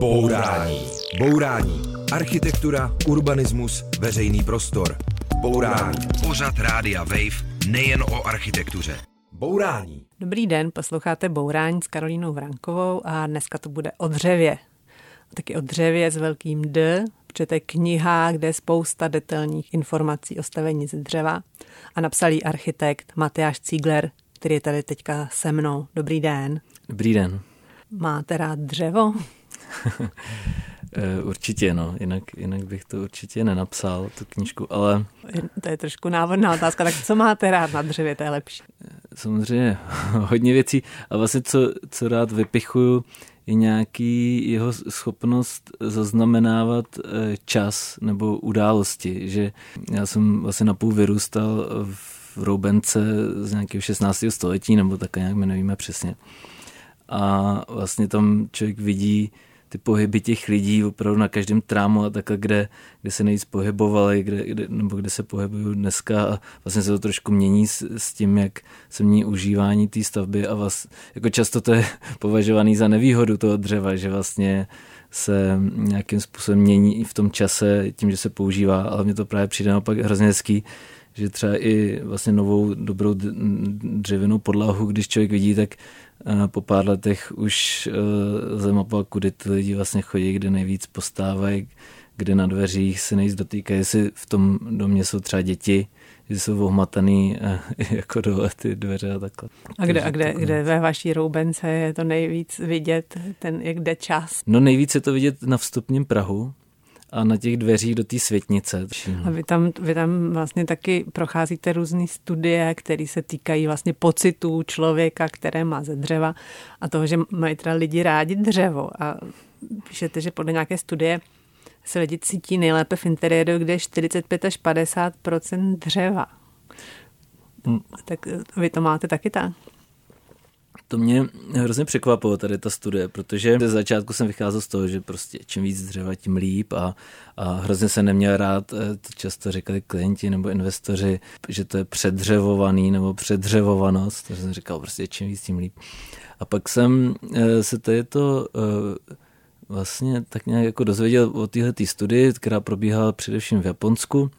Bourání. Bourání. Architektura, urbanismus, veřejný prostor. Bourání. Pořad Rádia Wave nejen o architektuře. Bourání. Dobrý den, posloucháte Bourání s Karolínou Vrankovou a dneska to bude o dřevě. Taky o dřevě s velkým D, protože to je kniha, kde je spousta detailních informací o stavení ze dřeva. A napsal ji architekt Matyáš Cígler, který je tady teďka se mnou. Dobrý den. Dobrý den. Máte rád dřevo? Eh, určitě, no. Jinak, jinak bych to určitě nenapsal, tu knížku, ale... To je trošku návodná otázka, tak co máte rád na dřevě, to je lepší. Samozřejmě hodně věcí a vlastně co, co rád vypichuju, je nějaký jeho schopnost zaznamenávat eh, čas nebo události, že já jsem vlastně napůl vyrůstal v Roubence z nějakého 16. století, nebo tak nějak my nevíme přesně. A vlastně tam člověk vidí ty pohyby těch lidí opravdu na každém trámu a takhle, kde, kde se nejvíc pohybovali, kde, kde, nebo kde se pohybují dneska a vlastně se to trošku mění s, s tím, jak se mění užívání té stavby a vlastně, jako často to je považovaný za nevýhodu toho dřeva, že vlastně se nějakým způsobem mění i v tom čase tím, že se používá, ale mě to právě přijde naopak hrozně hezký, že třeba i vlastně novou dobrou dřevěnou podlahu, když člověk vidí, tak eh, po pár letech už eh, zemapoval, kudy ty lidi vlastně chodí, kde nejvíc postávají, kde na dveřích se nejvíc dotýkají, jestli v tom domě jsou třeba děti, že jsou ohmataný eh, jako dole ty dveře a takhle. A kde, a kde, kde ve vaší roubence je to nejvíc vidět, ten, jak jde čas? No nejvíc je to vidět na vstupním Prahu, a na těch dveřích do té světnice. A vy tam, vy tam vlastně taky procházíte různé studie, které se týkají vlastně pocitů člověka, které má ze dřeva a toho, že mají teda lidi rádi dřevo. A píšete, že podle nějaké studie se lidi cítí nejlépe v interiéru, kde je 45 až 50% dřeva. Hmm. Tak vy to máte taky tak? To mě hrozně překvapilo tady ta studie, protože ze začátku jsem vycházel z toho, že prostě čím víc dřeva, tím líp a, a hrozně se neměl rád, to často říkali klienti nebo investoři, že to je předřevovaný nebo předřevovanost, takže jsem říkal prostě čím víc, tím líp. A pak jsem eh, se tady to eh, vlastně tak nějak jako dozvěděl o téhle studii, která probíhala především v Japonsku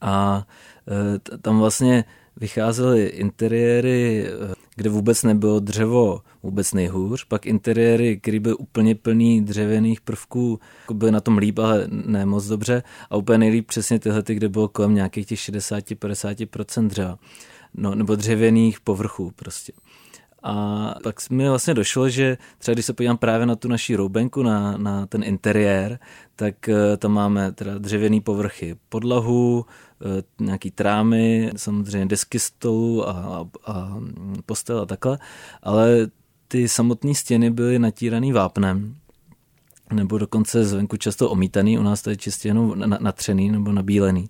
a eh, tam vlastně vycházely interiéry kde vůbec nebylo dřevo vůbec nejhůř, pak interiéry, které byly úplně plný dřevěných prvků, jako byly na tom líp, ale ne moc dobře. A úplně nejlíp přesně tyhle, kde bylo kolem nějakých těch 60-50% dřeva, no, nebo dřevěných povrchů prostě. A pak mi vlastně došlo, že třeba když se podívám právě na tu naší roubenku, na, na ten interiér, tak eh, tam máme teda dřevěný povrchy, podlahu, eh, nějaký trámy, samozřejmě desky stolu a, a, a postel a takhle, ale ty samotné stěny byly natíraný vápnem, nebo dokonce zvenku často omítaný, u nás to je čistě jenom natřený nebo nabílený.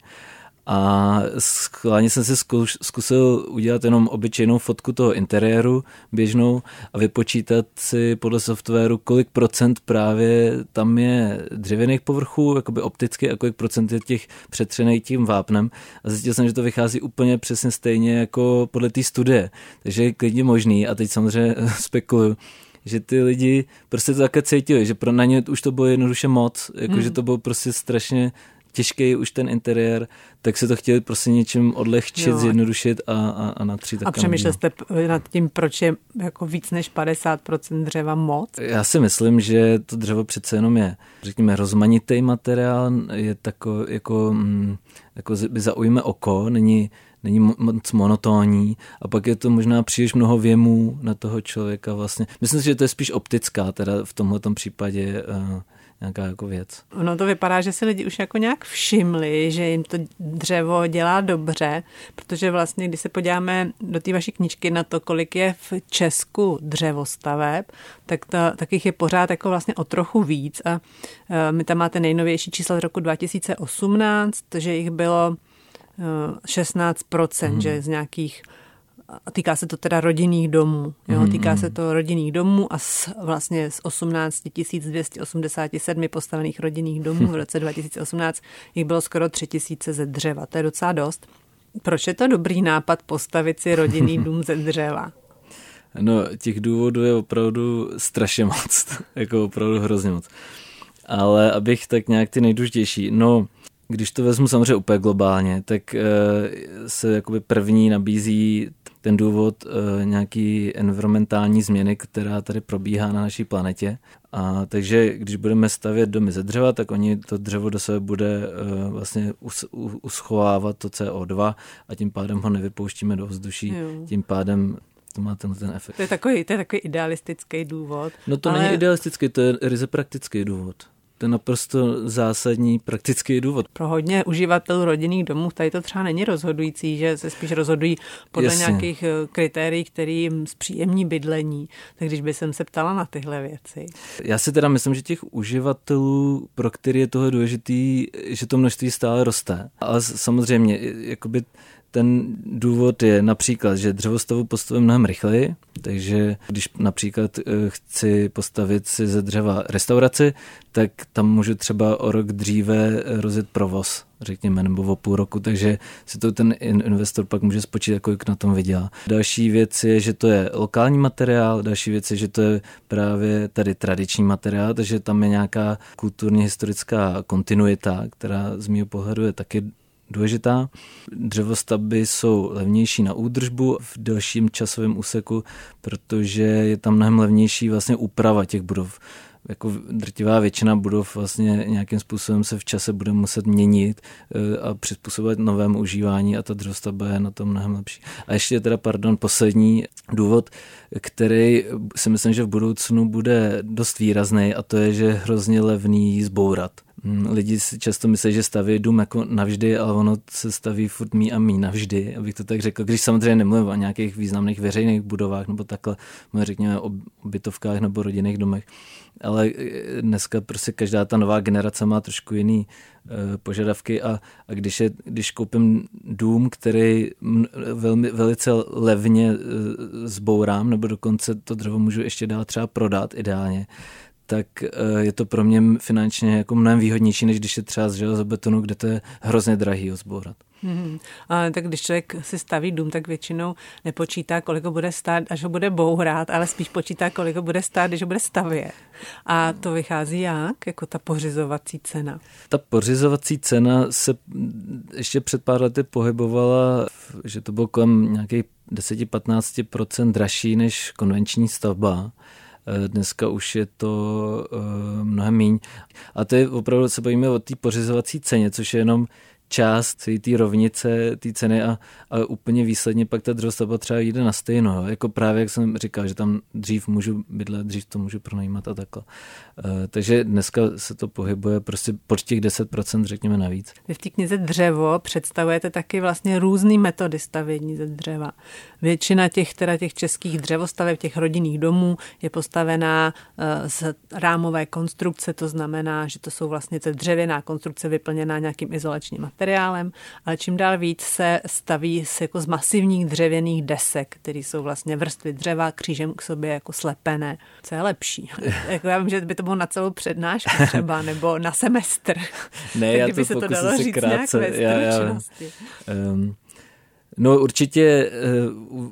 A schválně jsem si zkusil udělat jenom obyčejnou fotku toho interiéru běžnou a vypočítat si podle softwaru, kolik procent právě tam je dřevěných povrchů, jakoby opticky, a kolik procent je těch přetřených tím vápnem. A zjistil jsem, že to vychází úplně přesně stejně jako podle té studie. Takže je klidně možný a teď samozřejmě spekuluju že ty lidi prostě to také cítili, že pro na ně už to bylo jednoduše moc, jako hmm. že to bylo prostě strašně těžký už ten interiér, tak se to chtěli prostě něčím odlehčit, jo. zjednodušit a, a, a natřít. A přemýšlel jste nad tím, proč je jako víc než 50% dřeva moc? Já si myslím, že to dřevo přece jenom je, řekněme, rozmanitý materiál, je tako, jako, mm, jako by zaujme oko, není, není moc monotónní a pak je to možná příliš mnoho věmů na toho člověka vlastně. Myslím si, že to je spíš optická teda v tomhle případě uh, nějaká jako věc. Ono to vypadá, že si lidi už jako nějak všimli, že jim to dřevo dělá dobře, protože vlastně, když se podíváme do té vaší knižky na to, kolik je v Česku dřevostaveb, tak, to, tak jich je pořád jako vlastně o trochu víc a e, my tam máte nejnovější čísla z roku 2018, že jich bylo 16%, hmm. že z nějakých a týká se to teda rodinných domů. Jo? Mm. Týká se to rodinných domů a z, vlastně z 18 287 postavených rodinných domů v roce 2018 jich bylo skoro 3000 ze dřeva. To je docela dost. Proč je to dobrý nápad postavit si rodinný dům ze dřeva? No, těch důvodů je opravdu strašně moc, jako opravdu hrozně moc. Ale abych tak nějak ty nejdůležitější, no, když to vezmu samozřejmě úplně globálně, tak eh, se jakoby první nabízí ten důvod eh, nějaký environmentální změny, která tady probíhá na naší planetě. A takže když budeme stavět domy ze dřeva, tak oni to dřevo do sebe bude eh, vlastně us, uschovávat to CO2 a tím pádem ho nevypouštíme do vzduší. Jo. Tím pádem to má ten, ten efekt. To je takový, to je takový idealistický důvod. No to ale... není idealistický, to je ryze praktický důvod. To je naprosto zásadní praktický důvod. Pro hodně uživatelů rodinných domů tady to třeba není rozhodující, že se spíš rozhodují podle Jasně. nějakých eh, kritérií, které jim zpříjemní bydlení. Tak když by jsem se ptala na tyhle věci. Já si teda myslím, že těch uživatelů, pro který je toho důležitý, že to množství stále roste. Ale samozřejmě, jakoby ten důvod je například, že dřevostavu postavím mnohem rychleji, takže když například eh, chci postavit si ze dřeva restauraci, tak tam můžu třeba o rok dříve rozjet provoz, řekněme, nebo o půl roku, takže si to ten investor pak může spočítat, kolik na tom vydělá. Další věc je, že to je lokální materiál, další věc je, že to je právě tady tradiční materiál, takže tam je nějaká kulturně historická kontinuita, která z mého pohledu je taky důležitá. Dřevostavby jsou levnější na údržbu v delším časovém úseku, protože je tam mnohem levnější vlastně úprava těch budov jako drtivá většina budov vlastně nějakým způsobem se v čase bude muset měnit eh, a přizpůsobovat novému užívání a ta dřevostavba je na tom mnohem lepší. A ještě teda, pardon, poslední důvod, který si myslím, že v budoucnu bude dost výrazný a to je, že je hrozně levný zbourat. Hmm, lidi si často myslí, že staví dům jako navždy, ale ono se staví furt mý a mý navždy, abych to tak řekl. Když samozřejmě nemluvím o nějakých významných veřejných budovách nebo takhle, řekněme o bytovkách nebo rodinných domech, ale eh, dneska prostě každá ta nová generace má trošku jiný uh, požadavky a, a když, je, když koupím dům, který velmi, velice levně uh, zbourám, nebo dokonce to dřevo můžu ještě dál třeba prodat ideálně, tak eh, je to pro mě finančně jako mnohem výhodnější, než když je třeba z železobetonu, kde to je hrozně drahý ho zbourat. Hmm. A tak když člověk si staví dům, tak většinou nepočítá, kolik ho bude stát, až ho bude bourat, ale spíš počítá, kolik ho bude stát, když ho bude stavět. A to vychází jak? Jako ta pořizovací cena? Ta pořizovací cena se ještě před pár lety pohybovala, že to bylo kolem nějakých 10-15% dražší než konvenční stavba. Eh, dneska už je to eh, mnohem méně. A to je opravdu, se bavíme o té pořizovací ceně, což je jenom část té rovnice, té ceny a, a úplně výsledně pak ta dřevostavba třeba jde na stejno. Jako právě, jak jsem říkal, že tam dřív můžu bydlet, dřív to můžu pronajímat a takhle. E, takže dneska se to pohybuje prostě pod těch 10% řekněme navíc. Vy v té knize Dřevo představujete taky vlastně různé metody stavění ze dřeva. Většina těch, teda těch českých dřevostaveb, těch rodinných domů je postavená e, z rámové konstrukce, to znamená, že to jsou vlastně dřevěná konstrukce vyplněná nějakým izolačním materiálem materiálem, ale čím dál víc se staví se jako z masivních dřevěných desek, které jsou vlastně vrstvy dřeva křížem k sobě jako slepené. Co je lepší? jako já vím, že by to bylo na celou přednášku třeba, nebo na semestr. Ne, já to se to dalo říct krátce. nějak ve já, já, um, No určitě eh,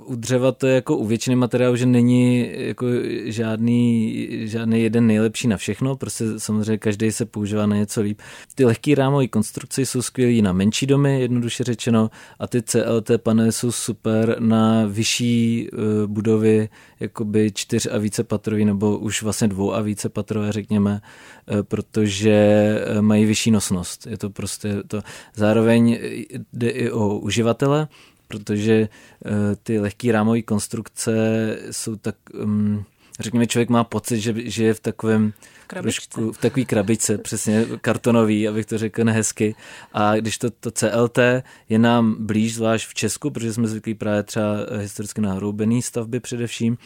u dřeva to je jako u většiny materiálu, že není jako žádný, žádný jeden nejlepší na všechno, prostě samozřejmě každý se používá na něco líp. Ty lehké rámové konstrukce jsou skvělé na menší domy, jednoduše řečeno, a ty CLT panely jsou super na vyšší eh, budovy, jakoby čtyř a více patrový, nebo už vlastně dvou a více patrové, řekněme, eh, protože mají vyšší nosnost. Je to prostě to. Zároveň jde i o uživatele, protože uh, ty lehké rámové konstrukce jsou tak, um, řekněme, člověk má pocit, že, že je v takovém trošku, v takové krabičce, přesně kartonový, abych to řekl nehezky. A když to, to CLT je nám blíž, zvlášť v Česku, protože jsme zvyklí právě třeba historicky na hroubený stavby především,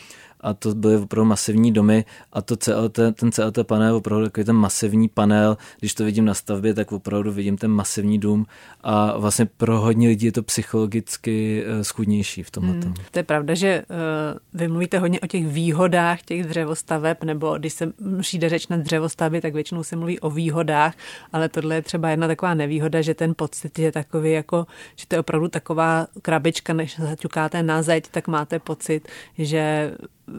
a to byly opravdu masivní domy a to CLT, ten CLT panel opravdu takový ten masivní panel, když to vidím na stavbě, tak opravdu vidím ten masivní dům a vlastně pro hodně lidí je to psychologicky eh, schudnější v tomhle. Hmm, to je pravda, že uh, vy mluvíte hodně o těch výhodách těch dřevostaveb, nebo když se přijde řeč na dřevostavby, tak většinou se mluví o výhodách, ale tohle je třeba jedna taková nevýhoda, že ten pocit je takový jako, že to je opravdu taková krabička, než zaťukáte na zeď, tak máte pocit, že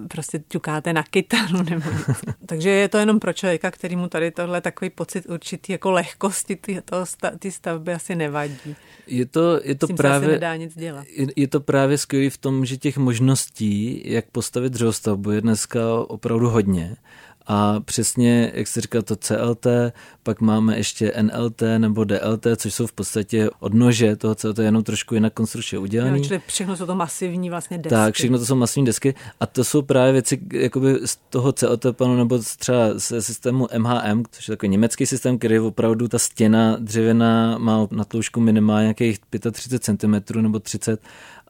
prostě ťukáte na kytaru nebo Takže je to jenom pro člověka, který mu tady tohle takový pocit určitý jako lehkosti ty, toho, ty stavby asi nevadí. Je to, je to právě, nedá nic dělat. Je, je to právě skvělé v tom, že těch možností, jak postavit dřevostavbu, je dneska opravdu hodně. A přesně, jak se říká, to CLT, pak máme ještě NLT nebo DLT, což jsou v podstatě odnože toho CLT, jenom trošku jinak konstrukčně udělaný. čili všechno jsou to masivní vlastně desky. Tak, všechno to jsou masivní desky a to jsou právě věci jakoby z toho CLT panu nebo třeba ze systému MHM, což je takový německý systém, který opravdu ta stěna dřevěná má na tloušku minimálně nějakých 35 cm nebo 30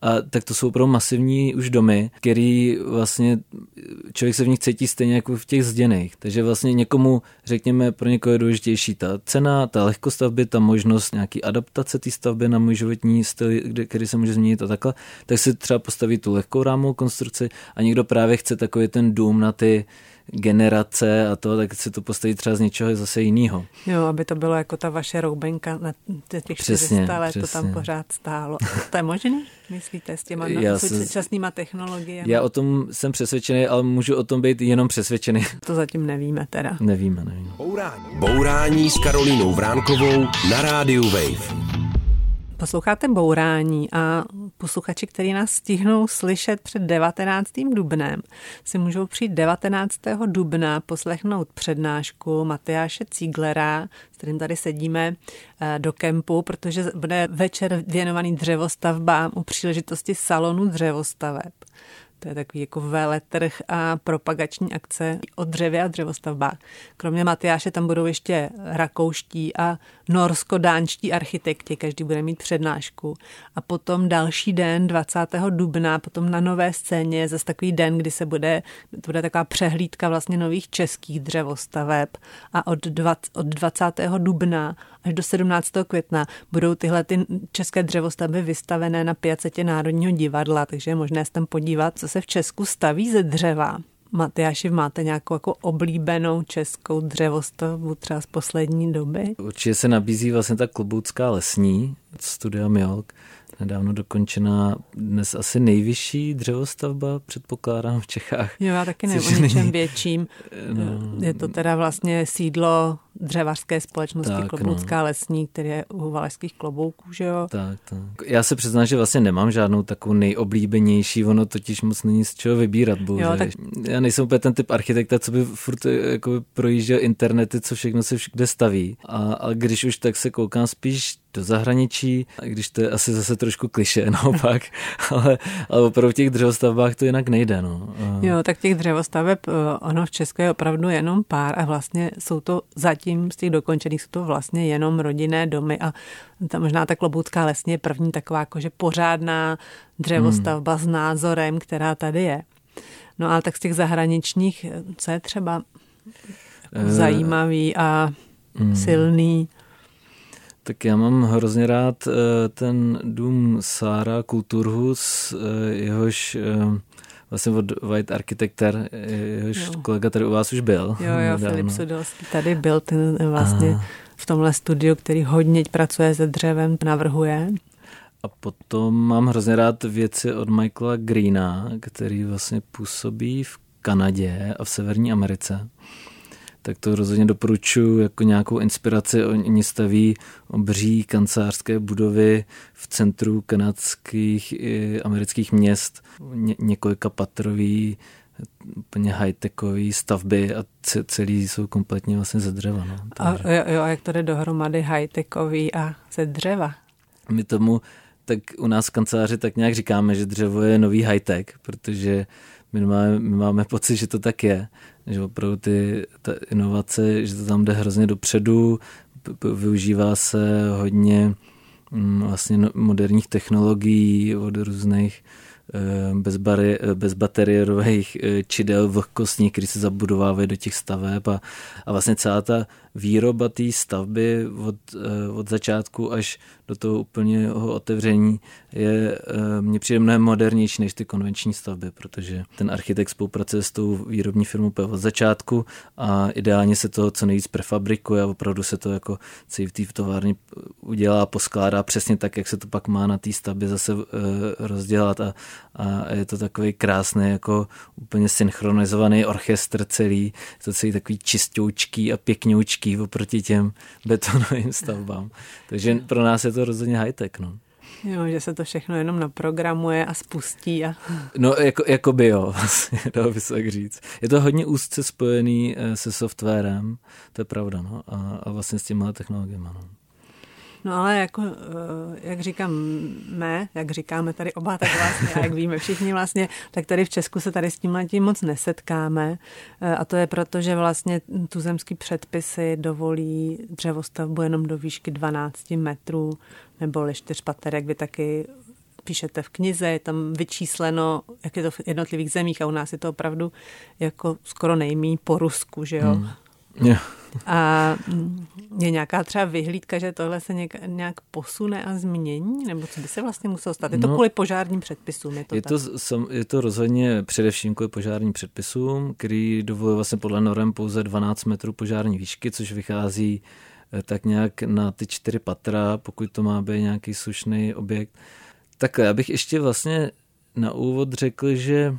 a tak to jsou opravdu masivní už domy, který vlastně člověk se v nich cítí stejně jako v těch zděných. Takže vlastně někomu, řekněme, pro někoho je důležitější ta cena, ta lehkost stavby, ta možnost nějaký adaptace té stavby na můj životní styl, kde, který se může změnit a takhle, tak si třeba postaví tu lehkou rámovou konstrukci a někdo právě chce takový ten dům na ty generace a to, tak si to postaví třeba z něčeho zase jiného. Jo, aby to bylo jako ta vaše roubenka na těch přesně, 400 let, přesně. to tam pořád stálo. To je možné, myslíte, s těma já současnýma technologiemi? Já o tom jsem přesvědčený, ale můžu o tom být jenom přesvědčený. To zatím nevíme teda. Nevíme, nevíme. Bourání, Bourání s Karolínou Vránkovou na rádiu Wave. Posloucháte Bourání a posluchači, který nás stihnou slyšet před 19. dubnem, si můžou přijít 19. dubna poslechnout přednášku Matyáše Cíglera, s kterým tady sedíme eh, do kempu, protože bude večer věnovaný dřevostavbám u příležitosti salonu dřevostaveb. To je takový jako veletrh a propagační akce o dřevě a dřevostavbách. Kromě Matyáše tam budou ještě rakouští a norsko-dánští architekti, každý bude mít přednášku. A potom další den, 20. dubna, potom na nové scéně je zase takový den, kdy se bude, to bude taková přehlídka vlastně nových českých dřevostaveb. A od, 20, od 20. dubna až do 17. května budou tyhle ty české dřevostavby vystavené na piacetě Národního divadla, takže je možné se tam podívat, co se v Česku staví ze dřeva. Matyáši, máte nějakou jako oblíbenou českou dřevostavbu třeba z poslední doby? Určitě se nabízí vlastně ta kloboucká lesní studia Mjolk, nedávno dokončená dnes asi nejvyšší dřevostavba, předpokládám, v Čechách. Jo, já taky nevím o ničem větším. No, je to teda vlastně sídlo dřevařské společnosti tak, Kloboucká no. lesní, který je u Valašských klobouků, že jo? Tak, tak. Já se přiznám, že vlastně nemám žádnou takovou nejoblíbenější, ono totiž moc není z čeho vybírat, bohužel. Jo, tak... Já nejsem úplně ten typ architekta, co by furt jako projížděl internety, co všechno se všude staví. A, a když už tak se koukám spíš do zahraničí, když to je asi zase trošku kliše naopak, ale, ale opravdu v těch dřevostavbách to jinak nejde. No. Jo, tak těch dřevostaveb, eh, ono v Česku je opravdu jenom pár a vlastně jsou to zatím z těch dokončených jsou to vlastně jenom rodinné domy a ta, možná ta Kloboucká lesně je první taková jakože pořádná dřevostavba hmm. s názorem, která tady je. No ale tak z těch zahraničních, eh, co je třeba uh, zajímavý a hmm. silný? Tak já mám hrozně rád eh, ten dům Sára Kulturhus, eh, jehož eh, vlastně od White Architecter, jehož jo. kolega tady u vás už byl. Jo, jo, Filip Sudolský tady byl ten vlastně a... v tomhle studiu, který hodně pracuje se dřevem, navrhuje. A potom mám hrozně rád věci od Michaela Greena, který vlastně působí v Kanadě a v Severní Americe tak to rozhodně doporučuji jako nějakou inspiraci. Oni staví obří kancelářské budovy v centru kanadských i amerických měst, ně, několika patrový, úplně high-techový stavby a celý jsou kompletně vlastně ze dřeva. No. A, jo, jo, a jak to jde dohromady high-techový a ze dřeva? My tomu tak u nás v kanceláři tak nějak říkáme, že dřevo je nový high-tech, protože my máme, my máme pocit, že to tak je, že opravdu ty, ta inovace, že to tam jde hrozně dopředu, využívá se hodně mm, vlastně no, moderních technologií od různých bez, bari, bez bateriérových čidel vlhkostních, které se zabudovávají do těch staveb a, a vlastně celá ta výroba té stavby od, od začátku až do toho úplného otevření je, mně přijde mnohem modernější než ty konvenční stavby, protože ten architekt spolupracuje s tou výrobní firmou od začátku a ideálně se to co nejvíc prefabrikuje a opravdu se to jako v té továrně udělá, poskládá přesně tak, jak se to pak má na té stavbě zase rozdělat a, a je to takový krásný, jako úplně synchronizovaný orchestr celý, to celý takový čistoučký a pěkňoučký oproti těm betonovým stavbám. Takže pro nás je to rozhodně high-tech. No. Jo, že se to všechno jenom naprogramuje a spustí. A... No, jako, jako by jo, vlastně, dalo by se tak říct. Je to hodně úzce spojený eh, se softwarem, to je pravda, no, a, a vlastně s těma technologiemi, no. No ale jako, eh, jak říkám mé, jak říkáme tady oba, tak vlastně, jak víme všichni vlastně, tak tady v Česku se tady s tím letím moc nesetkáme. Eh, a to je proto, že vlastně tuzemský předpisy dovolí dřevostavbu jenom do výšky 12 metrů nebo čtyř pater, jak vy taky píšete v knize, je tam vyčísleno, jak je to v jednotlivých zemích a u nás je to opravdu jako skoro nejmí po Rusku, že jo? Hmm. Yeah. A je nějaká třeba vyhlídka, že tohle se nějak, nějak posune a změní? Nebo co by se vlastně muselo stát? Je to no, kvůli požárním předpisům? Je to, je, to, je to rozhodně především kvůli požárním předpisům, který dovoluje vlastně podle norem pouze 12 metrů požární výšky, což vychází eh, tak nějak na ty čtyři patra, pokud to má být nějaký slušný objekt. Tak já bych ještě vlastně na úvod řekl, že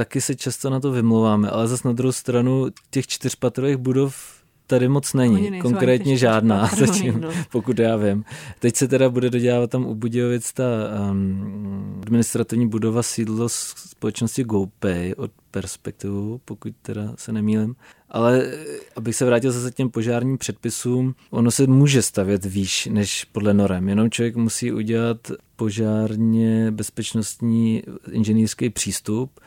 taky se často na to vymlouváme, ale zase na druhou stranu těch čtyřpatrových budov tady moc není, konkrétně žádná zatím, no. pokud já vím. Teď se teda bude dodělávat tam u Budějovic ta um, administrativní budova sídlo společnosti GoPay od perspektivu, pokud teda se nemýlim. Ale eh, abych se vrátil zase těm požárním předpisům, ono se může stavět výš než podle norem, jenom člověk musí udělat požárně bezpečnostní inženýrský přístup,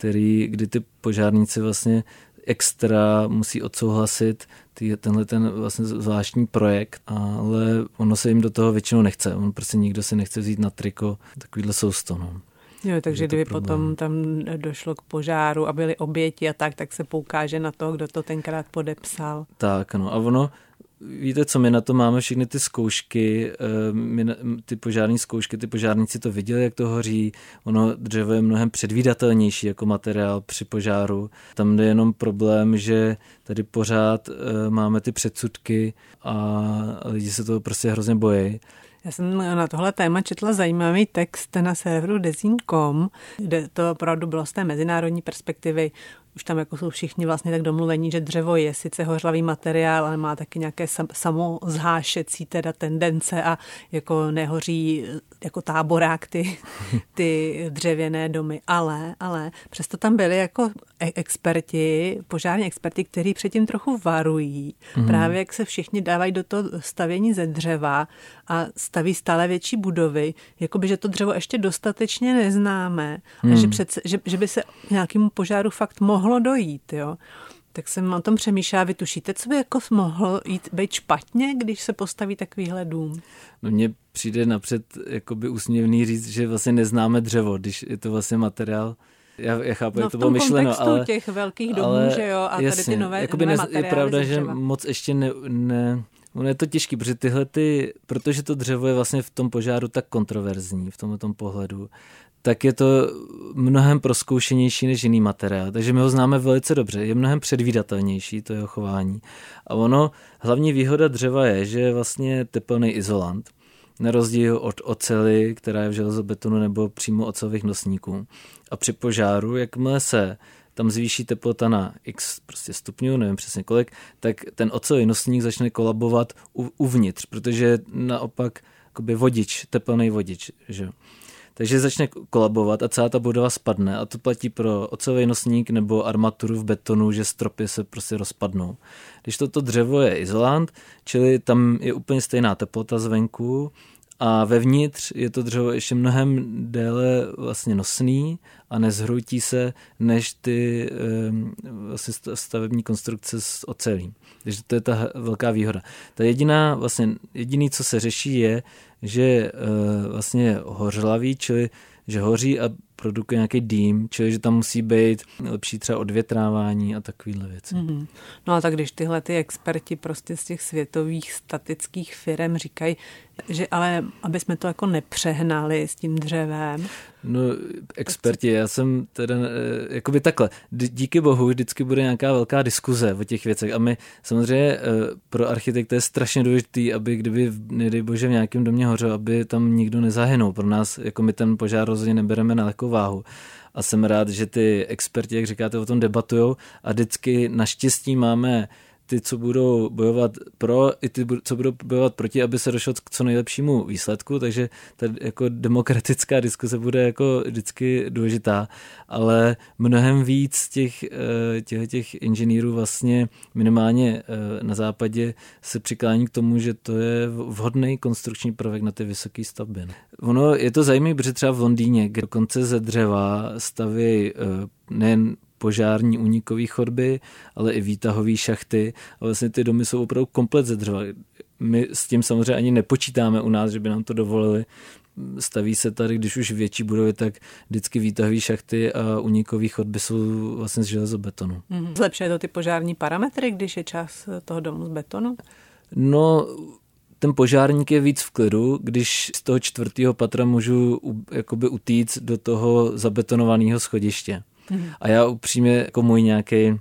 který, kdy ty požárníci vlastně extra musí odsouhlasit ty, tenhle ten vlastně zvláštní projekt, ale ono se jim do toho většinou nechce. On prostě nikdo si nechce vzít na triko takovýhle sousto. No. Jo, takže kdyby potom tam došlo k požáru a byly oběti a tak, tak se poukáže na to, kdo to tenkrát podepsal. Tak, no a ono, víte co, my na to máme všechny ty zkoušky, eh, my, ty požární zkoušky, ty požárníci to viděli, jak to hoří, ono dřevo je mnohem předvídatelnější jako materiál při požáru. Tam je jenom problém, že tady pořád eh, máme ty předsudky a lidi se toho prostě hrozně bojí. Já jsem na tohle téma četla zajímavý text na serveru Dezín.com, kde to opravdu bylo z té mezinárodní perspektivy už tam jako jsou všichni vlastně tak domluvení, že dřevo je sice hořlavý materiál, ale má taky nějaké samozhášecí teda tendence a jako nehoří jako táborák ty, ty dřevěné domy. Ale, ale přesto tam byli jako e- experti, požární experti, kteří předtím trochu varují. Mm. Právě jak se všichni dávají do toho stavění ze dřeva a staví stále větší budovy, jakoby, že to dřevo ještě dostatečně neznáme mm. a že, mhm. přece, že, že by se nějakému požáru fakt mohlo mohlo dojít, jo. Tak jsem o tom přemýšlela, vy tušíte, co by jako mohlo jít být špatně, když se postaví takovýhle dům? No mně přijde napřed jakoby úsměvný říct, že vlastně neznáme dřevo, když je to vlastně materiál, já, já chápu, no, jak to bylo myšleno, ale... těch velkých domů, ale, že jo, a jasně, tady ty nové, jakoby nové ne, Je pravda, že moc ještě ne, ne, Ono je to těžké, protože tyhle ty, protože to dřevo je vlastně v tom požáru tak kontroverzní v tomhle tom pohledu, tak je to mnohem proskoušenější než jiný materiál. Takže my ho známe velice dobře. Je mnohem předvídatelnější to jeho chování. A ono, hlavní výhoda dřeva je, že je vlastně teplný izolant. Na rozdíl od ocely, která je v železobetonu nebo přímo ocelových nosníků. A při požáru, jakmile se tam zvýší teplota na x prostě stupňů, nevím přesně kolik, tak ten ocelový nosník začne kolabovat uvnitř, protože naopak vodič, teplný vodič, že takže začne kolabovat a celá ta budova spadne a to platí pro ocový nosník nebo armaturu v betonu, že stropy se prostě rozpadnou. Když toto dřevo je izolant, čili tam je úplně stejná teplota zvenku a vevnitř je to dřevo ještě mnohem déle vlastně nosný a nezhroutí se než ty vlastně stavební konstrukce s ocelí. Takže to je ta velká výhoda. Ta jediná, vlastně jediný, co se řeší, je, že vlastně hořlavý, čili že hoří a produkuje nějaký dým, čili že tam musí být lepší třeba odvětrávání a takovéhle věci. Mm-hmm. No a tak když tyhle ty experti prostě z těch světových statických firm říkají, že ale aby jsme to jako nepřehnali s tím dřevem. No, experti, já jsem teda, eh, jakoby takhle, díky bohu vždycky bude nějaká velká diskuze o těch věcech a my samozřejmě eh, pro architekty je strašně důležitý, aby kdyby, nedej bože, v nějakém domě hořel, aby tam nikdo nezahynul. Pro nás, jako my ten požár rozhodně nebereme na lehkou váhu. A jsem rád, že ty experti, jak říkáte, o tom debatují a vždycky naštěstí máme ty, co budou bojovat pro, i ty, co budou bojovat proti, aby se došlo k co nejlepšímu výsledku, takže ta jako demokratická diskuse bude jako vždycky důležitá, ale mnohem víc těch, eh, těch, těch inženýrů vlastně minimálně eh, na západě se přiklání k tomu, že to je vhodný konstrukční prvek na ty vysoké stavby. Ono je to zajímavé, protože třeba v Londýně, kde dokonce ze dřeva staví eh, nejen požární unikové chodby, ale i výtahové šachty. A vlastně ty domy jsou opravdu komplet ze dřeva. My s tím samozřejmě ani nepočítáme u nás, že by nám to dovolili. Staví se tady, když už větší budovy, tak vždycky výtahové šachty a unikové chodby jsou vlastně z železobetonu. Mm-hmm. Zlepšuje to ty požární parametry, když je čas toho domu z betonu? No, ten požárník je víc v klidu, když z toho čtvrtého patra můžu jakoby utíct do toho zabetonovaného schodiště. A já upřímně, jako můj nějaký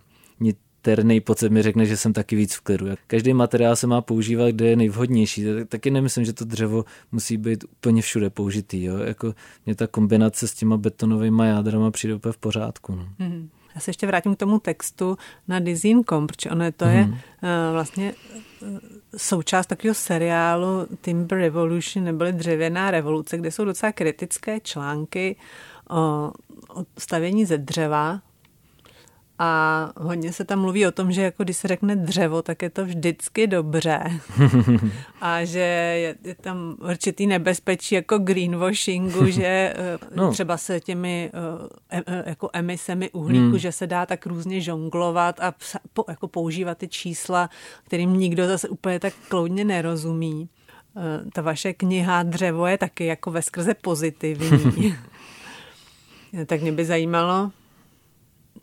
terný pocit mi řekne, že jsem taky víc v klidu. Každý materiál se má používat, kde je nejvhodnější. Taky nemyslím, že to dřevo musí být úplně všude použitý. Jo? Jako mě ta kombinace s těma betonovými jádrama přijde úplně v pořádku. No. Mm-hmm. Já se ještě vrátím k tomu textu na Dizín.com, protože ono to mm-hmm. je uh, vlastně uh, součást takového seriálu Timber Revolution neboli Dřevěná revoluce, kde jsou docela kritické články o stavění ze dřeva a hodně se tam mluví o tom, že jako když se řekne dřevo, tak je to vždycky dobře. a že je, je tam určitý nebezpečí jako greenwashingu, že eh, no. třeba se těmi eh, e, e, jako emisemi uhlíku, hmm. že se dá tak různě žonglovat a po, jako používat ty čísla, kterým nikdo zase úplně tak kloudně nerozumí. Eh, ta vaše kniha Dřevo je taky jako ve skrze pozitivní. tak mě by zajímalo,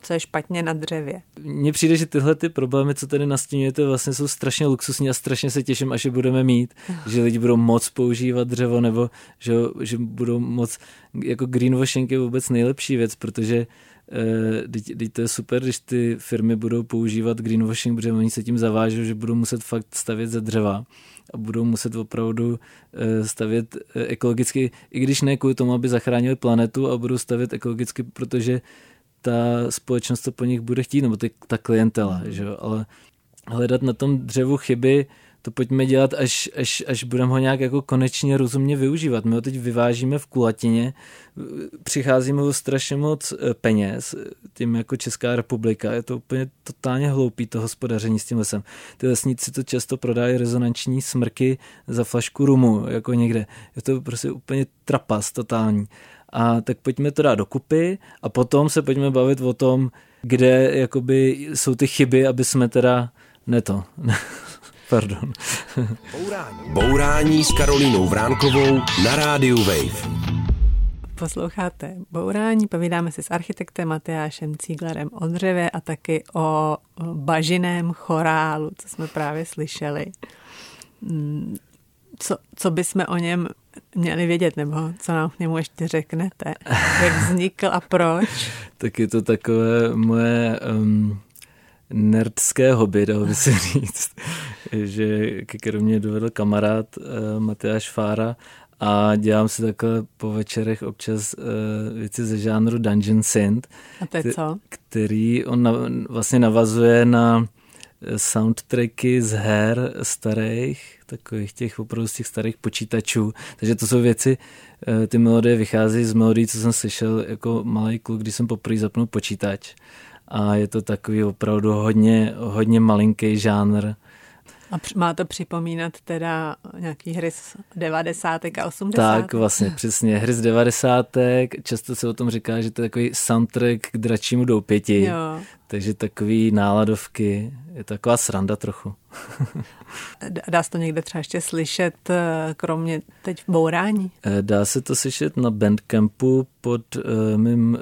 co je špatně na dřevě. Mně přijde, že tyhle ty problémy, co tady nastínujete, vlastně jsou strašně luxusní a strašně se těším, až je budeme mít, že lidi budou moc používat dřevo, nebo že, že budou moc, jako greenwashing je vůbec nejlepší věc, protože Teď, teď to je super, když ty firmy budou používat greenwashing, protože oni se tím zavážou, že budou muset fakt stavět ze dřeva a budou muset opravdu eh, stavět eh, ekologicky, i když ne kvůli tomu, aby zachránili planetu a budou stavět ekologicky, protože ta společnost to po nich bude chtít, nebo ty, ta klientela, že ale hledat na tom dřevu chyby, to pojďme dělat, až, až, až budeme ho nějak jako konečně rozumně využívat. My ho teď vyvážíme v kulatině, přicházíme ho strašně moc eh, peněz, tím jako Česká republika, je to úplně totálně hloupý to hospodaření s tím lesem. Ty lesníci to často prodají rezonanční smrky za flašku rumu, jako někde. Je to prostě úplně trapas totální. A tak pojďme to dát dokupy a potom se pojďme bavit o tom, kde jakoby jsou ty chyby, aby jsme teda ne to. Pardon. Bourání. Bourání s Karolínou Vránkovou na rádiu Wave. Posloucháte Bourání, povídáme si s architektem Matyášem Cíglerem o dřevě a taky o bažiném chorálu, co jsme právě slyšeli. Mm, co, co bychom o něm měli vědět, nebo co nám k němu ještě řeknete? Jak vznikl a proč? tak je to takové moje um, nerdské hobby, dalo by se říct, že ke kterou mě dovedl kamarád uh, Matyáš Fára a dělám si takhle po večerech občas uh, věci ze žánru Dungeon Synth. A to je co? Který on na, vlastně navazuje na soundtracky z her starých, takových těch opravdu z těch starých počítačů. Takže to jsou věci, eh, ty melodie vychází z melodií, co jsem slyšel jako malý kluk, když jsem poprvé zapnul počítač. A je to takový opravdu hodně, hodně malinký žánr. A má to připomínat teda nějaký hry z 90. a 80. Tak vlastně, přesně. Hry z 90. Často se o tom říká, že to je takový soundtrack k dračímu doupěti. Jo. Takže takový náladovky. Je to taková sranda trochu. Dá se to někde třeba ještě slyšet, eh, kromě teď v bourání? Eh, dá se to slyšet na Bandcampu pod uh, mým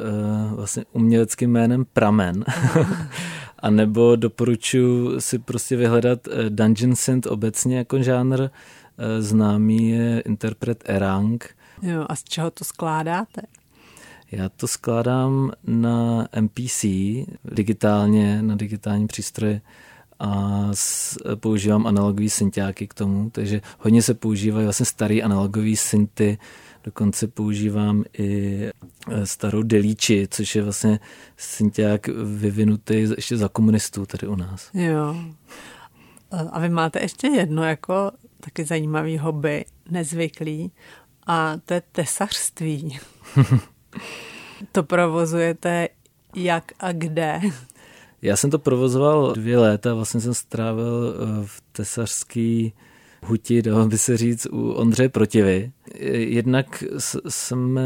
uh, vlastně uměleckým jménem Pramen. A nebo doporučuji si prostě vyhledat Dungeon Synth obecně jako žánr. Známý je interpret Erang. Jo, a z čeho to skládáte? Já to skládám na MPC, digitálně, na digitální přístroje a s, používám analogové synťáky k tomu, takže hodně se používají vlastně starý analogové synty, dokonce používám i e, starou delíči, což je vlastně synťák vyvinutý ještě za komunistů tady u nás. Jo. A vy máte ještě jedno jako taky zajímavý hobby, nezvyklý, a to je tesařství. to provozujete jak a kde? Já jsem to provozoval dvě léta, vlastně jsem strávil eh, v tesařský huti, dalo by se říct, u Ondřeje Protivy. Jednak jsem,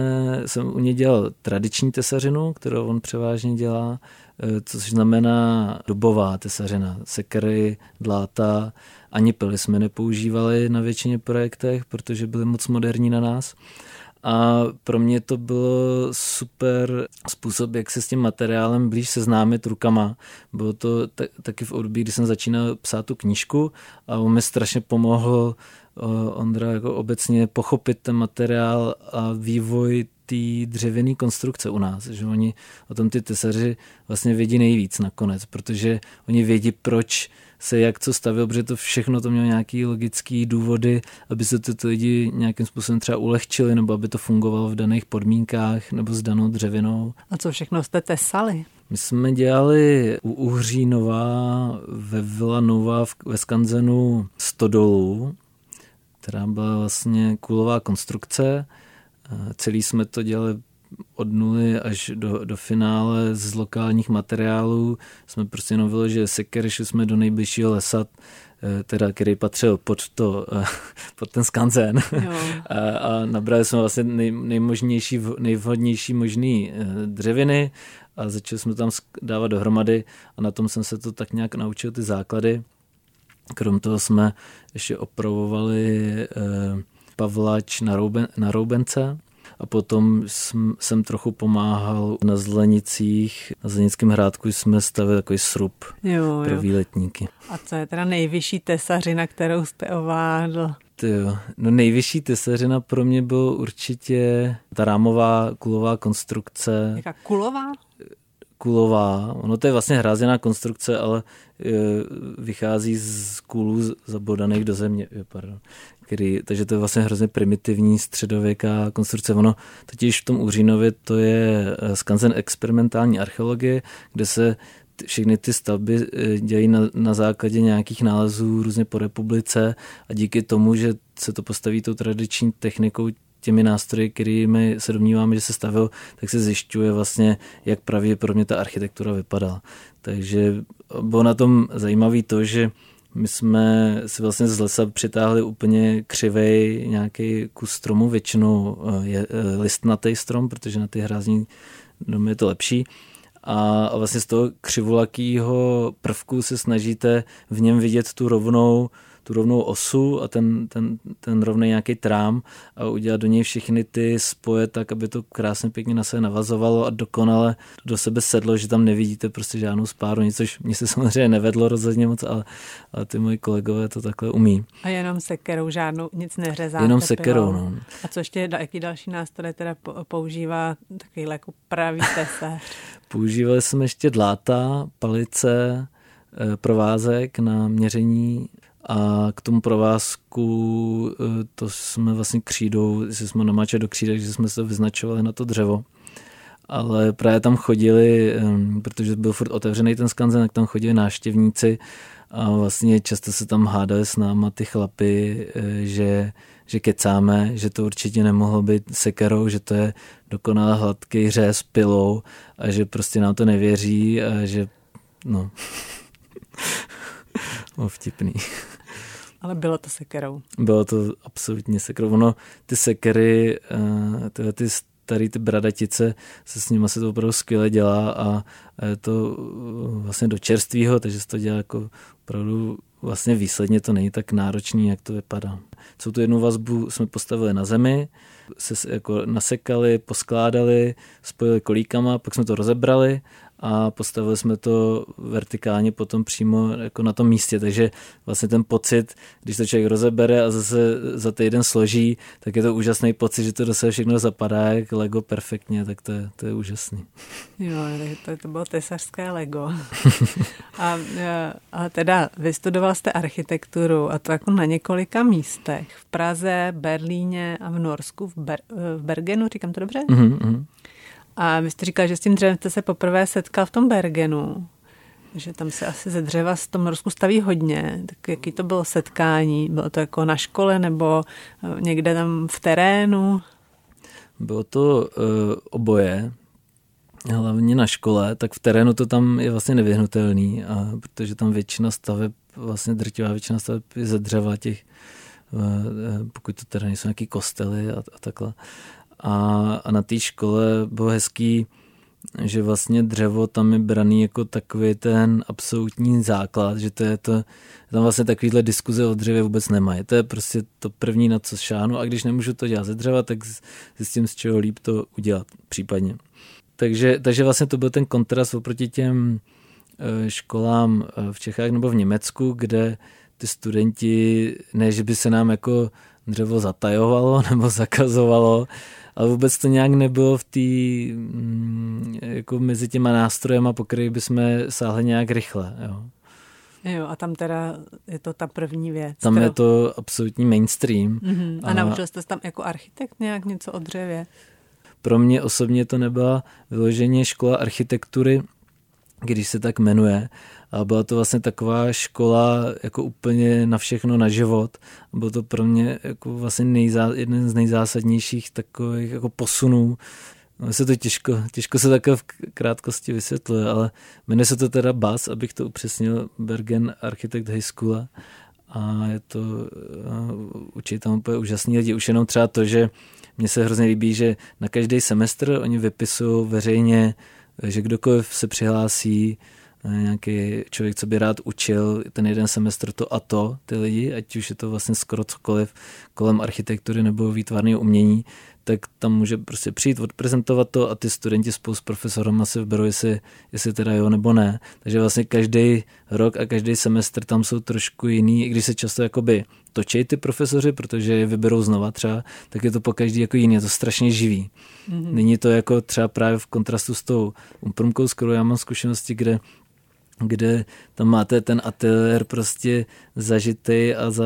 jsem u něj dělal tradiční tesařinu, kterou on převážně dělá, eh, což znamená dobová tesařina. Sekery, dláta, ani pily jsme nepoužívali na většině projektech, protože byly moc moderní na nás. A pro mě to bylo super způsob, jak se s tím materiálem blíž seznámit rukama. Bylo to t- taky v období, kdy jsem začínal psát tu knížku a on mi strašně pomohl Ondra jako obecně pochopit ten materiál a vývoj té dřevěné konstrukce u nás, že oni o tom ty tesaři vlastně vědí nejvíc nakonec, protože oni vědí, proč se jak co stavil, protože to všechno to mělo nějaký logický důvody, aby se to ty lidi nějakým způsobem třeba ulehčili, nebo aby to fungovalo v daných podmínkách, nebo s danou dřevinou. A co všechno jste tesali? My jsme dělali u Uhřínova ve Villanova ve Skanzenu stodolu, která byla vlastně kulová konstrukce. Celý jsme to dělali od nuly až do, do finále z lokálních materiálů. Jsme prostě jenom vyložili seker, šli jsme do nejbližšího lesa, eh, teda, který patřil pod, to, eh, pod ten skanzen. A, a nabrali jsme vlastně nej, nejmožnější, nejvhodnější možný eh, dřeviny a začali jsme tam dávat dohromady a na tom jsem se to tak nějak naučil ty základy. Krom toho jsme ještě opravovali pavlač na, rouben, na roubence, a potom jsem, jsem trochu pomáhal na Zlenicích. Na Zlenickém hrádku jsme stavili takový srub jo, jo. pro výletníky. A co je teda nejvyšší tesařina, kterou jste ovládl? Jo. No nejvyšší tesařina pro mě byl určitě ta rámová kulová konstrukce. Jaká kulová? Kulová. Ono to je vlastně hrázená konstrukce, ale e, vychází z kulů zabodaných do země. Pardon který, takže to je vlastně hrozně primitivní středověká konstrukce. Ono totiž v tom Úřínově to je eh, skanzen experimentální archeologie, kde se všechny ty stavby eh, dělají na, na základě nějakých nálezů různě po republice a díky tomu, že se to postaví tou tradiční technikou, těmi nástroji, kterými se domníváme, že se stavil, tak se zjišťuje vlastně, jak pravděpodobně ta architektura vypadala. Takže bylo na tom zajímavé to, že my jsme si vlastně z lesa přitáhli úplně křivej nějaký kus stromu, většinou eh, je eh, listnatý strom, protože na ty hrázní domy je to lepší. A vlastně z toho křivulakýho prvku se snažíte v něm vidět tu rovnou tu rovnou osu a ten, ten, ten rovný nějaký trám a udělat do něj všechny ty spoje tak, aby to krásně pěkně na sebe navazovalo a dokonale do sebe sedlo, že tam nevidíte prostě žádnou spáru, nic, což mě se samozřejmě nevedlo rozhodně moc, ale, ale ty moji kolegové to takhle umí. A jenom sekerou žádnou, nic neřezáte? Jenom sekerou, no. A co ještě, jaký další nástroj teda používá takový jako pravý tesař? Používali jsme ještě dláta, palice, eh, provázek na měření a k tomu provázku eh, to jsme vlastně křídou, že jsme namáčeli do křídek, že jsme se vyznačovali na to dřevo. Ale právě tam chodili, protože byl furt otevřený ten skanzen, tak tam chodili náštěvníci a vlastně často se tam hádali s náma ty chlapy, eh, že, že kecáme, že to určitě nemohlo být sekerou, že to je dokonale hladký řez pilou a že prostě nám to nevěří a že no, no vtipný. Ale bylo to sekerou. Bylo to absolutně sekerou. Ono, ty sekery, eh, tyhle ty starý ty bradatice, se s nimi se to opravdu skvěle dělá a je to eh, vlastně do čerstvého, takže se to dělá jako opravdu vlastně výsledně to není tak náročný, jak to vypadá. Co tu jednu vazbu jsme postavili na zemi, se jako nasekali, poskládali, spojili kolíkama, pak jsme to rozebrali a postavili jsme to vertikálně potom přímo jako na tom místě, takže vlastně ten pocit, když to člověk rozebere a zase za týden složí, tak je to úžasný pocit, že to do sebe všechno zapadá jak Lego perfektně, tak to je, to je úžasný. Jo, to, to bylo tesařské Lego. a, a teda vystudoval jste architekturu a to jako na několika místech. V Praze, Berlíně a v Norsku, v, Ber, v Bergenu, říkám to dobře? Mm-hmm. A vy jste říkal, že s tím dřevem jste se poprvé setkal v tom Bergenu, že tam se asi ze dřeva v tom Norsku staví hodně. Tak jaký to bylo setkání? Bylo to jako na škole nebo eh, někde tam v terénu? Bylo to uh, oboje, hlavně na škole, tak v terénu to tam je vlastně nevyhnutelný, a protože tam většina staveb, vlastně drtivá většina staveb je ze dřeva těch, uh, pokud to teda nejsou nějaký kostely a, a takhle. A, a na té škole bylo hezký, že vlastně dřevo tam je braný jako takový ten absolutní základ, že to je to, tam vlastně takovýhle diskuze o dřevě vůbec nemají. To je prostě to první, na co šánu a když nemůžu to dělat ze dřeva, tak zjistím, z čeho líp to udělat případně. Takže, takže vlastně to byl ten kontrast oproti těm eh, školám eh, v Čechách nebo v Německu, kde ty studenti, ne, že by se nám jako dřevo zatajovalo nebo zakazovalo, ale vůbec to nějak nebylo v té, mm, jako mezi těma nástrojema, po kterých bychom sáhli nějak rychle. Jo. Jo, a tam teda je to ta první věc. Tam kterou... je to absolutní mainstream. Mm-hmm. A, a naučil jste se tam jako architekt nějak něco o dřevě? Pro mě osobně to nebyla vyloženě škola architektury, když se tak jmenuje. A byla to vlastně taková škola jako úplně na všechno, na život. Bylo to pro mě jako vlastně nejzá, jeden z nejzásadnějších takových jako posunů. No, se to těžko, těžko se také v krátkosti vysvětluje, ale jmenuje se to teda BAS, abych to upřesnil, Bergen Architect High School. A je to, učí tam úplně úžasný lidi. Už jenom třeba to, že mně se hrozně líbí, že na každý semestr oni vypisují veřejně, že kdokoliv se přihlásí, nějaký člověk, co by rád učil ten jeden semestr to a to, ty lidi, ať už je to vlastně skoro cokoliv kolem architektury nebo výtvarného umění, tak tam může prostě přijít, odprezentovat to a ty studenti spolu s profesorem se vyberou, jestli, jestli teda jo nebo ne. Takže vlastně každý rok a každý semestr tam jsou trošku jiný, i když se často jakoby točí ty profesoři, protože je vyberou znova třeba, tak je to po každý jako jiný, je to strašně živý. Mm-hmm. Není to jako třeba právě v kontrastu s tou umprumkou, skoro já mám zkušenosti, kde kde tam máte ten ateliér prostě zažitý a za,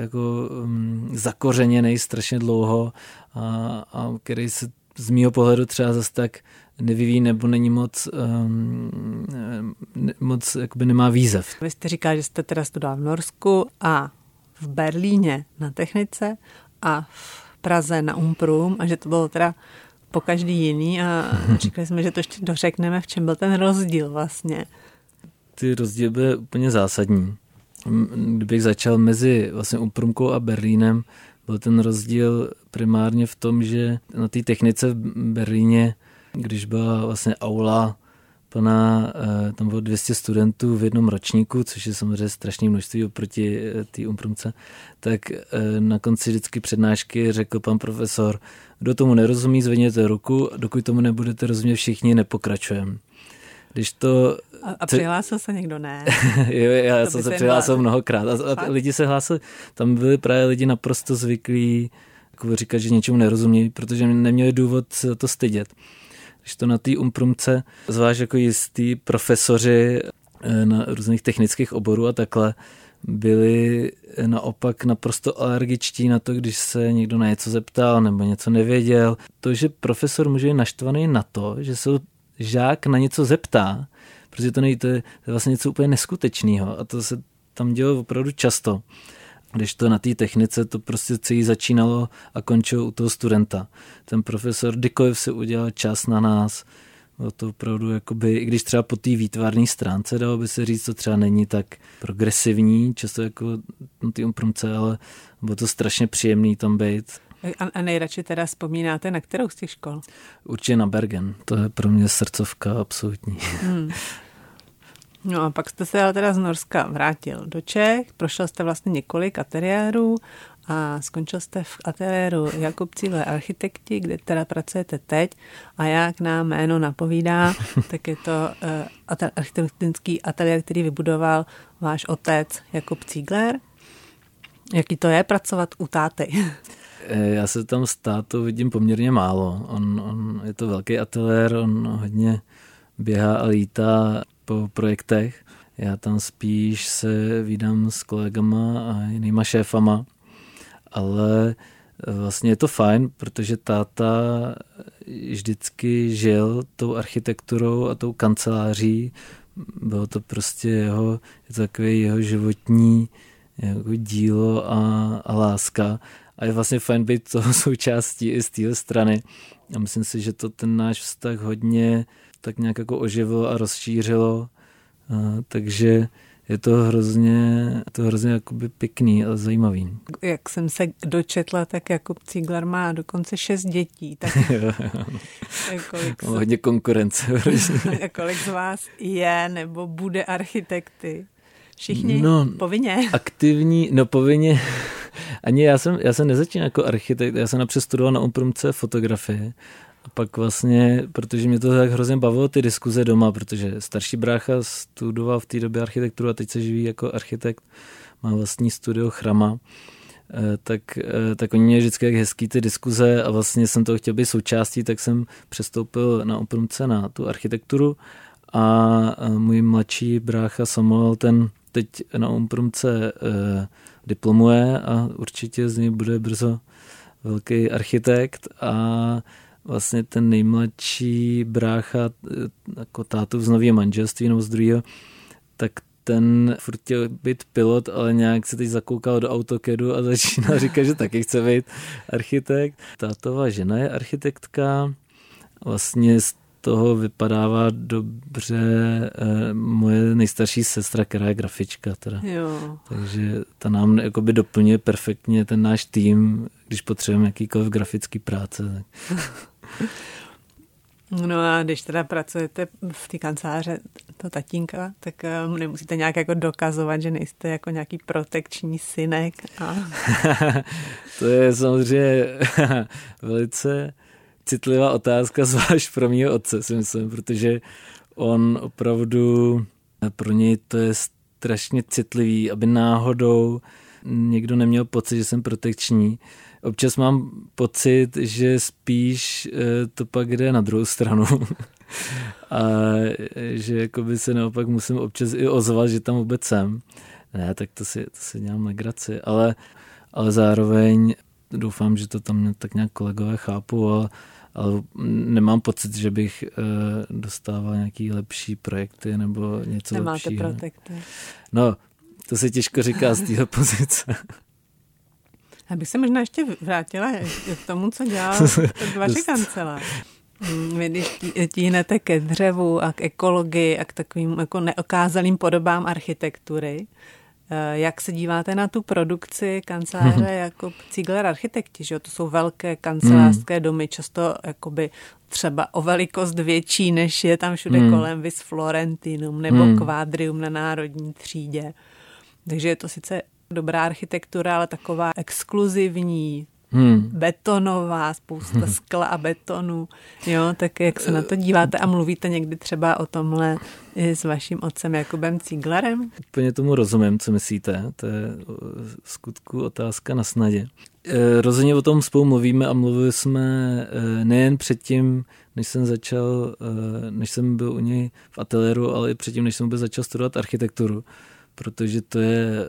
jako, um, zakořeněný strašně dlouho a, a který se z mýho pohledu třeba zase tak nevyvíjí nebo není moc, um, ne, moc jakoby nemá výzev. Vy jste říkal, že jste teda studoval v Norsku a v Berlíně na technice a v Praze na Umprum a že to bylo teda po každý jiný a říkali jsme, že to ještě dořekneme, v čem byl ten rozdíl vlastně ty rozdíly byly úplně zásadní. Kdybych začal mezi vlastně Umprumkou a Berlínem, byl ten rozdíl primárně v tom, že na té technice v Berlíně, když byla vlastně aula plná, eh, tam bylo 200 studentů v jednom ročníku, což je samozřejmě strašné množství oproti eh, té Umprumce, tak eh, na konci vždycky přednášky řekl pan profesor, kdo tomu nerozumí, zvedněte ruku, dokud tomu nebudete rozumět všichni, nepokračujeme. Když to... A, a přihlásil se někdo, ne? jo, já to jsem se přihlásil mnohokrát. A, a lidi se hlásili, tam byli právě lidi naprosto zvyklí jako říkat, že něčemu nerozumí, protože neměli důvod se to stydět. Když to na té umprumce, zvlášť jako jistý profesoři eh, na různých technických oborů a takhle, byli naopak naprosto alergičtí na to, když se někdo na něco zeptal nebo něco nevěděl. To, že profesor může být naštvaný na to, že jsou žák na něco zeptá, protože to, nejde, to je vlastně něco úplně neskutečného a to se tam dělo opravdu často. Když to na té technice, to prostě celý začínalo a končilo u toho studenta. Ten profesor kdykoliv si udělal čas na nás, bylo to opravdu, jakoby, i když třeba po té výtvarné stránce dalo by se říct, to třeba není tak progresivní, často jako na té umprumce, ale bylo to strašně příjemný tam být. A, a nejradši teda vzpomínáte na kterou z těch škol? Určitě na Bergen, to je pro mě srdcovka absolutní. Hmm. No a pak jste se ale teda z Norska vrátil do Čech, prošel jste vlastně několik ateliérů a skončil jste v ateliéru Jakub Cíle architekti, kde teda pracujete teď a jak nám jméno napovídá, tak je to uh, architektonický ateliér, který vybudoval váš otec Jakub Cígler. Jaký to je pracovat u táty? Eh, já se tam s tátou vidím poměrně málo. On, on je to velký ateliér, on hodně běhá a lítá po projektech. Já tam spíš se vídám s kolegama a jinýma šéfama, ale vlastně je to fajn, protože táta vždycky žil tou architekturou a tou kanceláří. Bylo to prostě jeho, je to takový jeho životní jako dílo a, a láska. A je vlastně fajn být toho součástí i z téhle strany. A myslím si, že to ten náš vztah hodně tak nějak jako oživilo a rozšířilo. A, takže je to hrozně, to hrozně jakoby pěkný a zajímavý. Jak jsem se dočetla, tak Jakub Ciglar má dokonce šest dětí. Tak kolik se... hodně konkurence. kolik z vás je nebo bude architekty? Všichni no, povinně? Aktivní, no povinně. Ani já jsem, já jsem nezačínal jako architekt, já jsem napřed studoval na Umprumce fotografii. A pak vlastně, protože mě to tak hrozně bavilo, ty diskuze doma, protože starší brácha studoval v té době architekturu a teď se živí jako architekt, má vlastní studio Chrama, eh, tak, eh, tak oni měli vždycky jak hezký ty diskuze a vlastně jsem toho chtěl být součástí, tak jsem přestoupil na Umprumce na tu architekturu a můj mladší brácha Samuel, ten teď na Umprumce eh, diplomuje a určitě z něj bude brzo velký architekt a vlastně ten nejmladší brácha, eh, jako tátu z nového manželství nebo z druhého, tak ten furt chtěl být pilot, ale nějak se teď zakoukal do AutoCADu a začíná říkat, že taky chce být architekt. Tátová žena je architektka, vlastně z toho vypadává dobře eh, moje nejstarší sestra, která je grafička. Teda. Jo. Takže ta nám jakoby doplňuje perfektně ten náš tým, když potřebujeme jakýkoliv grafický práce. Tak. No a když teda pracujete v té kanceláře to tatínka, tak um, nemusíte nějak jako dokazovat, že nejste jako nějaký protekční synek. A... to je samozřejmě velice citlivá otázka, zvlášť pro mého otce, si myslím, protože on opravdu, pro něj to je strašně citlivý, aby náhodou někdo neměl pocit, že jsem protekční. Občas mám pocit, že spíš eh, to pak jde na druhou stranu. a že jakoby se naopak musím občas i ozvat, že tam vůbec jsem. Ne, tak to si, to si dělám legraci, ale, ale zároveň doufám, že to tam tak nějak kolegové chápu a, ale nemám pocit, že bych eh, dostával nějaký lepší projekty nebo něco Nemáte lepšího. Nemáte projekty. No, to se těžko říká z téhle pozice. Abych se možná ještě vrátila k tomu, co dělá vaše kancelář. Vy když tíhnete ke dřevu a k ekologii a k takovým jako neokázalým podobám architektury, jak se díváte na tu produkci kanceláře jako Ziegler architekti, že to jsou velké kancelářské domy, často jakoby třeba o velikost větší, než je tam všude hmm. kolem, vis Florentinum nebo hmm. Quadrium na národní třídě. Takže je to sice dobrá architektura, ale taková exkluzivní, hmm. betonová, spousta skla a betonu. Jo, tak jak se na to díváte a mluvíte někdy třeba o tomhle i s vaším otcem Jakubem Cíglarem? Úplně tomu rozumím, co myslíte. To je skutku otázka na snadě. E, rozhodně o tom spolu mluvíme a mluvili jsme e, nejen předtím, než jsem začal, než jsem byl u něj v ateliéru, ale i předtím, než jsem vůbec začal studovat architekturu protože to je,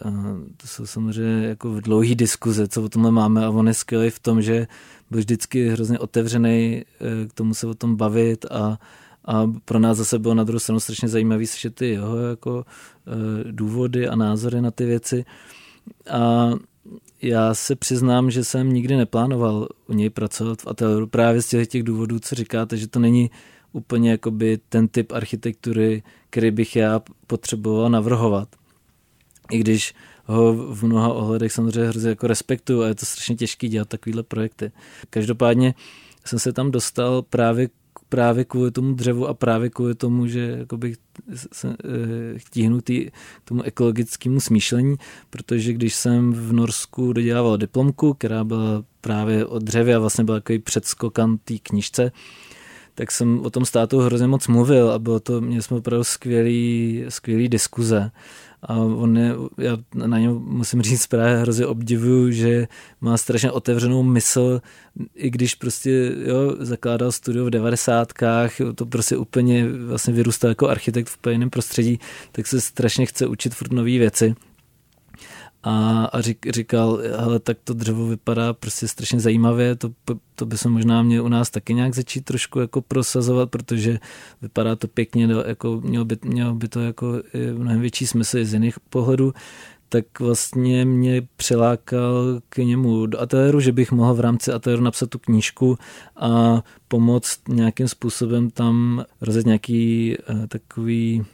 to jsou samozřejmě jako v dlouhý diskuze, co o tomhle máme a on je skvělý v tom, že byl vždycky hrozně otevřený e, k tomu se o tom bavit a, a pro nás zase bylo na druhou stranu strašně zajímavý slyšet ty jeho jako e, důvody a názory na ty věci. A já se přiznám, že jsem nikdy neplánoval u něj pracovat v ateliéru právě z těch, těch důvodů, co říkáte, že to není úplně jakoby ten typ architektury, který bych já potřeboval navrhovat i když ho v mnoha ohledech samozřejmě hrozně jako respektuju a je to strašně těžké dělat takovýhle projekty. Každopádně jsem se tam dostal právě právě kvůli tomu dřevu a právě kvůli tomu, že jakoby se, e, tíhnu tý, tomu ekologickému smýšlení, protože když jsem v Norsku dodělával diplomku, která byla právě o dřevě a vlastně byl takový předskokan té knižce, tak jsem o tom státu hrozně moc mluvil a bylo to, měli jsme opravdu skvělý, skvělý diskuze. A on je, já na něm musím říct právě hrozně obdivuju, že má strašně otevřenou mysl, i když prostě jo, zakládal studio v devadesátkách, to prostě úplně vlastně vyrůstal jako architekt v jiném prostředí, tak se strašně chce učit furt nové věci a, a řík, říkal, hele, tak to dřevo vypadá prostě strašně zajímavě, to, to by se možná měl u nás taky nějak začít trošku jako prosazovat, protože vypadá to pěkně, jako mělo by, mělo by to jako mnohem větší smysl i z jiných pohledů, tak vlastně mě přilákal k němu do ateliéru, že bych mohl v rámci ateliéru napsat tu knížku a pomoct nějakým způsobem tam rozjet nějaký uh, takový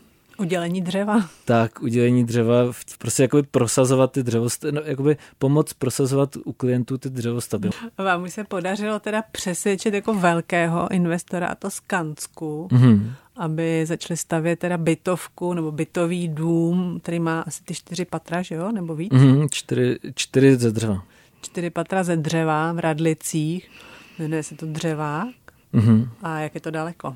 Udělení dřeva. Tak, udělení dřeva, prostě jakoby prosazovat ty dřevostavby, no, jakoby pomoc prosazovat u klientů ty dřevostavby. Vám už se podařilo teda přesvědčit jako velkého investora, a to z Kansku, mm-hmm. aby začali stavět teda bytovku nebo bytový dům, který má asi ty čtyři patra, že jo, nebo víc? Mm-hmm, čtyři, čtyři ze dřeva. Čtyři patra ze dřeva v Radlicích, jmenuje se to Dřevák. Mm-hmm. A jak je to daleko?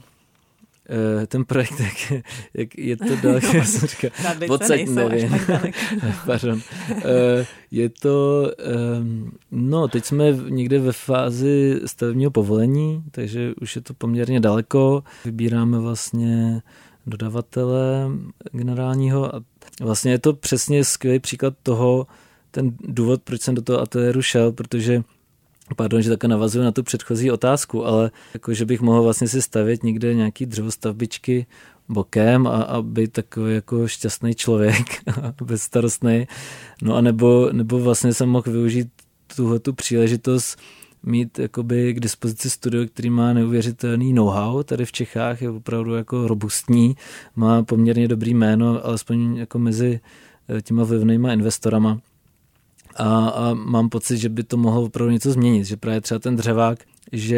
Eh, ten projekt, jak, jak je to daleko, já jsem říkal, odsaď nevím. Pardon. Eh, je to, ehm, no, teď jsme někde ve fázi stavebního povolení, takže už je to poměrně daleko. Vybíráme vlastně dodavatele generálního a vlastně je to přesně skvělý příklad toho, ten důvod, proč jsem do toho ateliéru šel, protože Pardon, že také navazuju na tu předchozí otázku, ale jako, že bych mohl vlastně si stavět někde nějaký dřevostavbičky bokem a, a být takový jako šťastný člověk, bezstarostný. No a nebo, nebo vlastně jsem mohl využít tuhle tu příležitost mít jakoby k dispozici studio, který má neuvěřitelný know-how tady v Čechách, je opravdu jako robustní, má poměrně dobrý jméno, alespoň jako mezi eh, těma vlivnýma investorama a, a mám pocit, že by to mohlo opravdu něco změnit, že právě třeba ten dřevák, že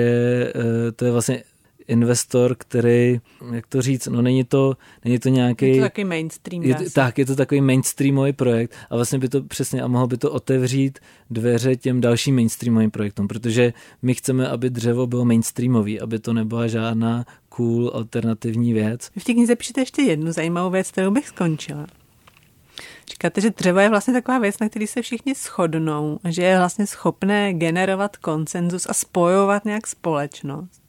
e, to je vlastně investor, který, jak to říct, no není to, není to nějaký... Je to takový mainstream. Je, tak, je to takový mainstreamový projekt a vlastně by to přesně, a mohlo by to otevřít dveře těm dalším mainstreamovým projektům, protože my chceme, aby dřevo bylo mainstreamový, aby to nebyla žádná cool alternativní věc. V té knize píšete ještě jednu zajímavou věc, kterou bych skončila. Říkáte, že dřevo je vlastně taková věc, na který se všichni shodnou, že je vlastně schopné generovat konsenzus a spojovat nějak společnost.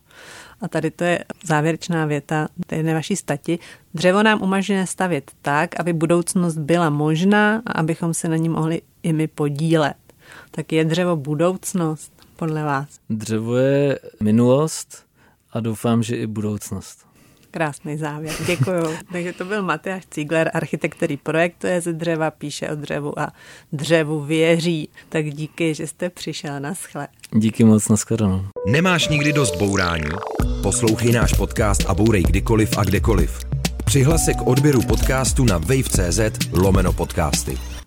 A tady to je závěrečná věta té vaší stati. Dřevo nám umožňuje stavět tak, aby budoucnost byla možná a abychom se na ní mohli i my podílet. Tak je dřevo budoucnost podle vás? Dřevo je minulost a doufám, že i budoucnost. Krásný závěr, děkuju. Takže to byl Matyáš Cígler, architekt, který projektuje ze dřeva, píše o dřevu a dřevu věří. Tak díky, že jste přišel na schle. Díky moc, na shledanou. Nemáš nikdy dost bourání? Poslouchej náš podcast a bourej kdykoliv a kdekoliv. Přihlas se k odběru podcastu na wave.cz lomeno podcasty.